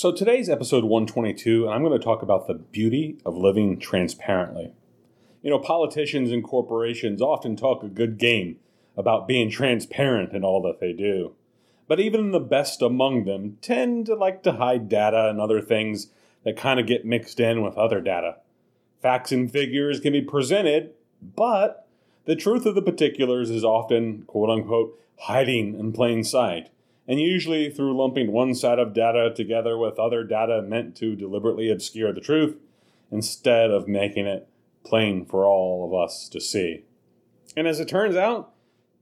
So today's episode 122, and I'm going to talk about the beauty of living transparently. You know, politicians and corporations often talk a good game about being transparent in all that they do. But even the best among them tend to like to hide data and other things that kind of get mixed in with other data. Facts and figures can be presented, but the truth of the particulars is often, quote unquote, hiding in plain sight and usually through lumping one set of data together with other data meant to deliberately obscure the truth instead of making it plain for all of us to see. And as it turns out,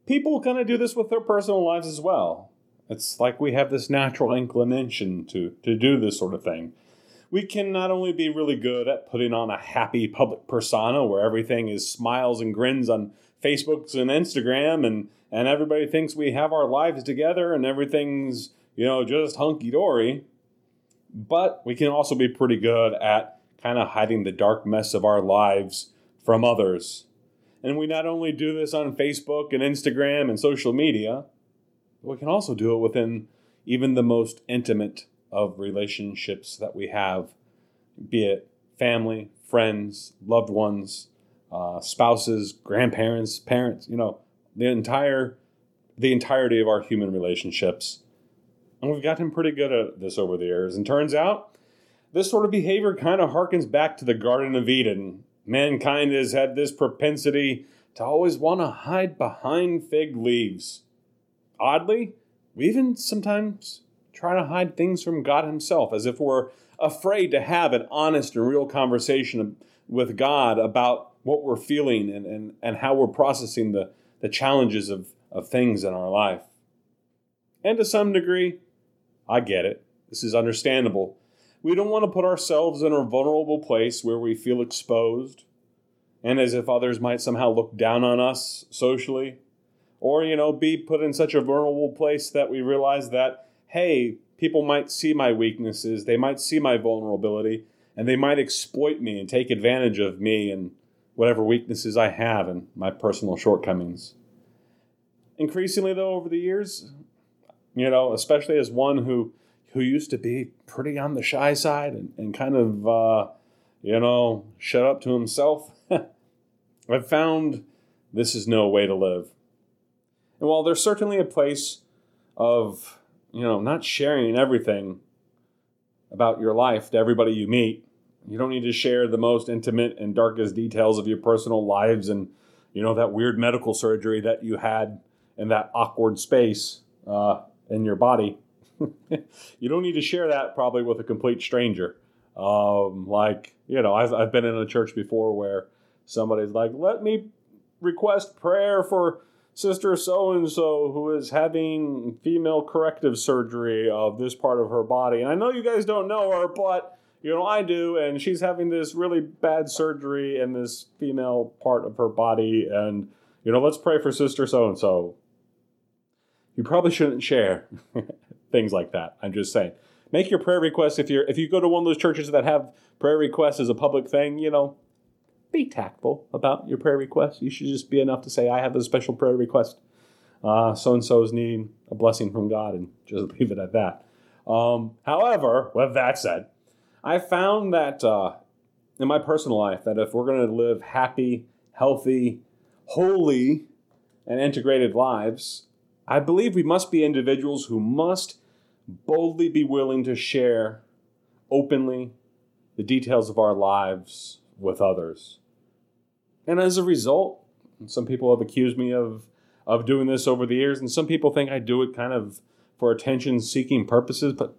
people kind of do this with their personal lives as well. It's like we have this natural inclination to, to do this sort of thing. We can not only be really good at putting on a happy public persona where everything is smiles and grins on Facebooks and Instagram and and everybody thinks we have our lives together and everything's, you know, just hunky dory. But we can also be pretty good at kind of hiding the dark mess of our lives from others. And we not only do this on Facebook and Instagram and social media, we can also do it within even the most intimate of relationships that we have, be it family, friends, loved ones, uh, spouses, grandparents, parents, you know, the entire the entirety of our human relationships. And we've gotten pretty good at this over the years. And turns out this sort of behavior kind of harkens back to the Garden of Eden. Mankind has had this propensity to always want to hide behind fig leaves. Oddly, we even sometimes try to hide things from God Himself as if we're afraid to have an honest and real conversation with God about what we're feeling and, and, and how we're processing the, the challenges of, of things in our life. And to some degree, I get it. This is understandable. We don't want to put ourselves in a vulnerable place where we feel exposed and as if others might somehow look down on us socially or you know be put in such a vulnerable place that we realize that hey people might see my weaknesses they might see my vulnerability and they might exploit me and take advantage of me and whatever weaknesses I have and my personal shortcomings. Increasingly, though, over the years, you know, especially as one who who used to be pretty on the shy side and, and kind of, uh, you know, shut up to himself, I've found this is no way to live. And while there's certainly a place of, you know, not sharing everything about your life to everybody you meet, you don't need to share the most intimate and darkest details of your personal lives and, you know, that weird medical surgery that you had in that awkward space uh, in your body. you don't need to share that probably with a complete stranger. Um, like, you know, I've, I've been in a church before where somebody's like, let me request prayer for sister so and so who is having female corrective surgery of this part of her body. And I know you guys don't know her, but you know, I do, and she's having this really bad surgery in this female part of her body, and you know, let's pray for sister so and so. You probably shouldn't share things like that. I'm just saying. Make your prayer requests if you're if you go to one of those churches that have prayer requests as a public thing, you know, be tactful about your prayer requests. You should just be enough to say, I have a special prayer request. So and so is needing a blessing from God, and just leave it at that. Um, however, with that said, I found that uh, in my personal life that if we're going to live happy, healthy, holy, and integrated lives, I believe we must be individuals who must boldly be willing to share openly the details of our lives with others. And as a result, some people have accused me of, of doing this over the years, and some people think I do it kind of for attention seeking purposes, but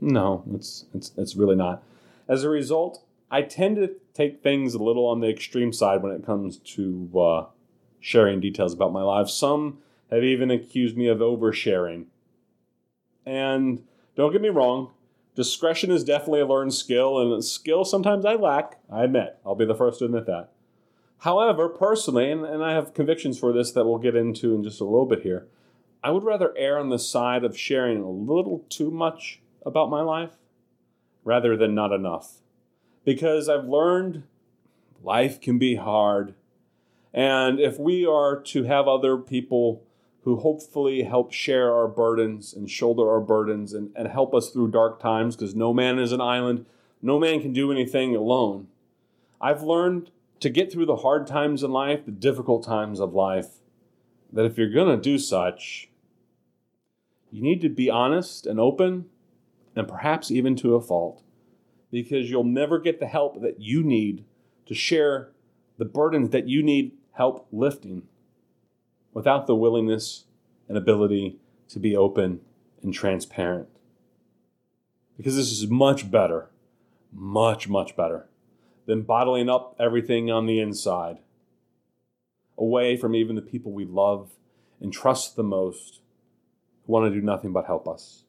no, it's, it's, it's really not. As a result, I tend to take things a little on the extreme side when it comes to uh, sharing details about my life. Some have even accused me of oversharing. And don't get me wrong, discretion is definitely a learned skill, and a skill sometimes I lack, I admit. I'll be the first to admit that. However, personally, and, and I have convictions for this that we'll get into in just a little bit here, I would rather err on the side of sharing a little too much about my life rather than not enough. Because I've learned life can be hard. And if we are to have other people who hopefully help share our burdens and shoulder our burdens and, and help us through dark times, because no man is an island, no man can do anything alone. I've learned to get through the hard times in life, the difficult times of life, that if you're going to do such, you need to be honest and open, and perhaps even to a fault, because you'll never get the help that you need to share the burdens that you need help lifting without the willingness and ability to be open and transparent. Because this is much better, much, much better than bottling up everything on the inside, away from even the people we love and trust the most who want to do nothing but help us.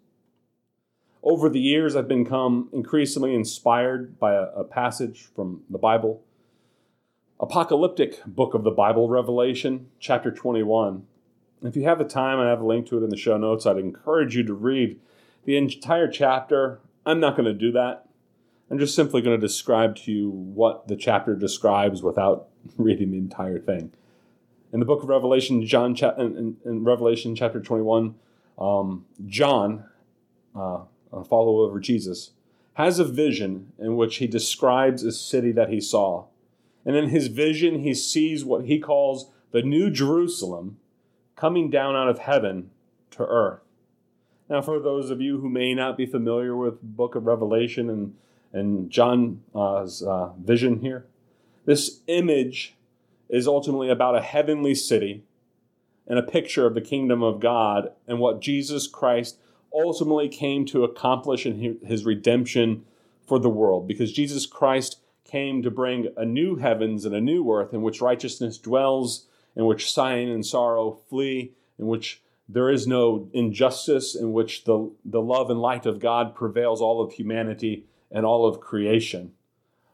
Over the years, I've become increasingly inspired by a, a passage from the Bible, apocalyptic book of the Bible, Revelation, chapter 21. If you have the time, I have a link to it in the show notes. I'd encourage you to read the entire chapter. I'm not going to do that. I'm just simply going to describe to you what the chapter describes without reading the entire thing. In the book of Revelation, John, in, in Revelation chapter 21, um, John, uh, a follower of Jesus, has a vision in which he describes a city that he saw. And in his vision, he sees what he calls the New Jerusalem coming down out of heaven to earth. Now, for those of you who may not be familiar with book of Revelation and, and John's uh, vision here, this image is ultimately about a heavenly city and a picture of the kingdom of God and what Jesus Christ ultimately came to accomplish in his redemption for the world. Because Jesus Christ came to bring a new heavens and a new earth in which righteousness dwells, in which sighing and sorrow flee, in which there is no injustice, in which the, the love and light of God prevails all of humanity and all of creation.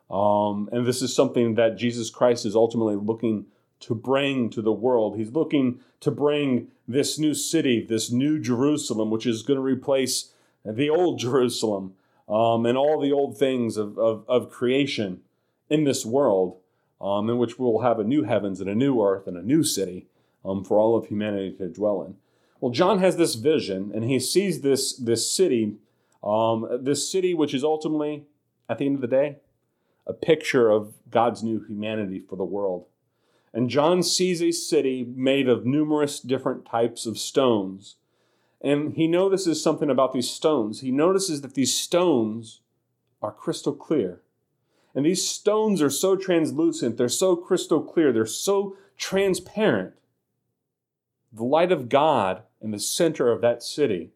Um, and this is something that Jesus Christ is ultimately looking to bring to the world. He's looking to bring this new city, this new Jerusalem, which is going to replace the old Jerusalem um, and all the old things of, of, of creation in this world, um, in which we'll have a new heavens and a new earth and a new city um, for all of humanity to dwell in. Well, John has this vision, and he sees this, this city, um, this city which is ultimately, at the end of the day, a picture of God's new humanity for the world. And John sees a city made of numerous different types of stones. And he notices something about these stones. He notices that these stones are crystal clear. And these stones are so translucent, they're so crystal clear, they're so transparent. The light of God in the center of that city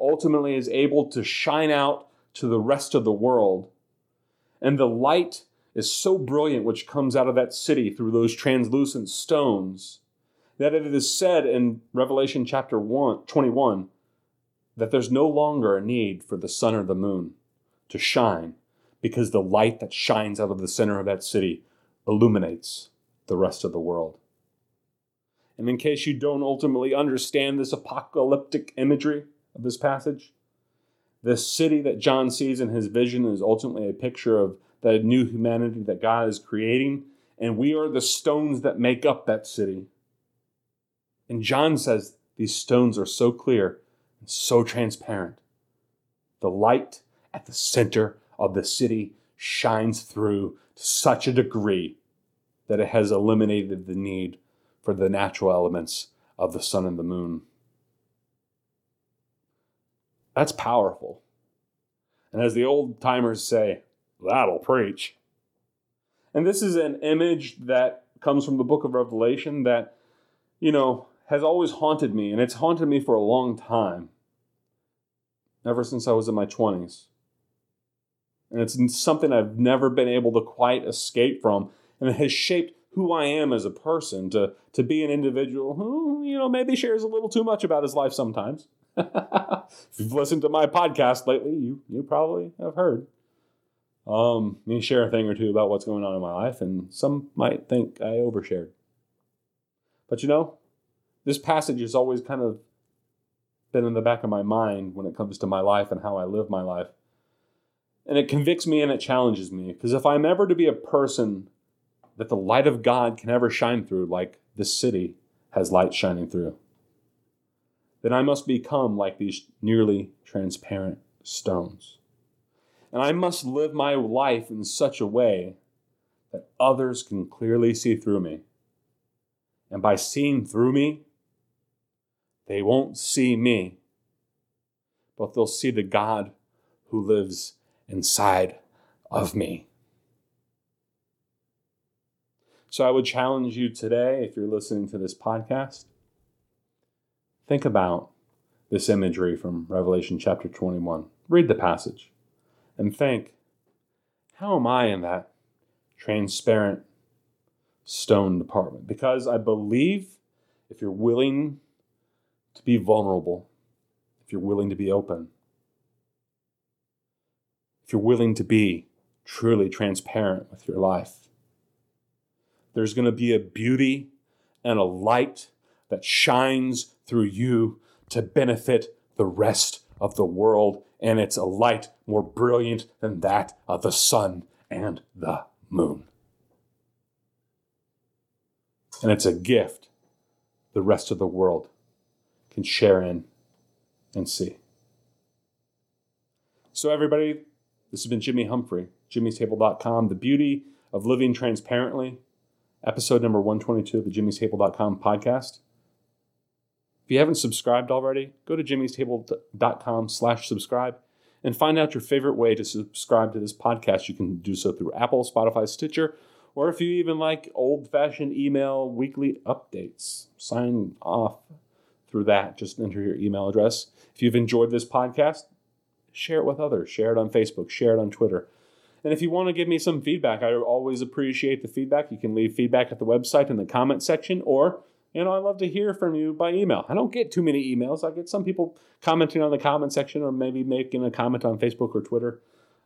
ultimately is able to shine out to the rest of the world. And the light is so brilliant, which comes out of that city through those translucent stones, that it is said in Revelation chapter 1, 21 that there's no longer a need for the sun or the moon to shine because the light that shines out of the center of that city illuminates the rest of the world. And in case you don't ultimately understand this apocalyptic imagery of this passage, this city that John sees in his vision is ultimately a picture of the new humanity that God is creating, and we are the stones that make up that city. And John says these stones are so clear and so transparent. The light at the center of the city shines through to such a degree that it has eliminated the need for the natural elements of the sun and the moon. That's powerful. And as the old timers say, That'll preach. And this is an image that comes from the book of Revelation that, you know, has always haunted me, and it's haunted me for a long time, ever since I was in my 20s. And it's something I've never been able to quite escape from, and it has shaped who I am as a person to, to be an individual who, you know, maybe shares a little too much about his life sometimes. if you've listened to my podcast lately, you you probably have heard um, me share a thing or two about what's going on in my life, and some might think I overshared. But you know, this passage has always kind of been in the back of my mind when it comes to my life and how I live my life. And it convicts me and it challenges me because if I'm ever to be a person that the light of God can ever shine through, like this city has light shining through, then I must become like these nearly transparent stones. And I must live my life in such a way that others can clearly see through me. And by seeing through me, they won't see me, but they'll see the God who lives inside of me. So I would challenge you today, if you're listening to this podcast, think about this imagery from Revelation chapter 21. Read the passage and think, how am I in that transparent stone department? Because I believe if you're willing to be vulnerable, if you're willing to be open, if you're willing to be truly transparent with your life, there's going to be a beauty and a light that shines through you to benefit the rest of the world. And it's a light more brilliant than that of the sun and the moon. And it's a gift the rest of the world can share in and see. So, everybody, this has been Jimmy Humphrey, jimmystable.com, The Beauty of Living Transparently, episode number 122 of the jimmystable.com podcast. If you haven't subscribed already, go to jimmystable.com slash subscribe and find out your favorite way to subscribe to this podcast. You can do so through Apple, Spotify, Stitcher, or if you even like old fashioned email weekly updates, sign off through that. Just enter your email address. If you've enjoyed this podcast, share it with others. Share it on Facebook, share it on Twitter. And if you want to give me some feedback, I always appreciate the feedback. You can leave feedback at the website in the comment section, or you know, I love to hear from you by email. I don't get too many emails. I get some people commenting on the comment section, or maybe making a comment on Facebook or Twitter.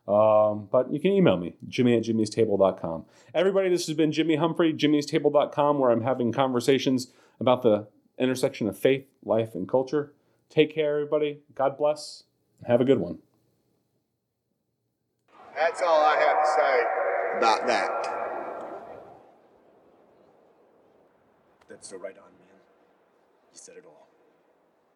Um, but you can email me, jimmy at jimmystable.com. Everybody, this has been Jimmy Humphrey, jimmystable.com, where I'm having conversations about the intersection of faith, life, and culture. Take care, everybody. God bless. Have a good one. That's all I have to say about that. So right on, man. You said it all.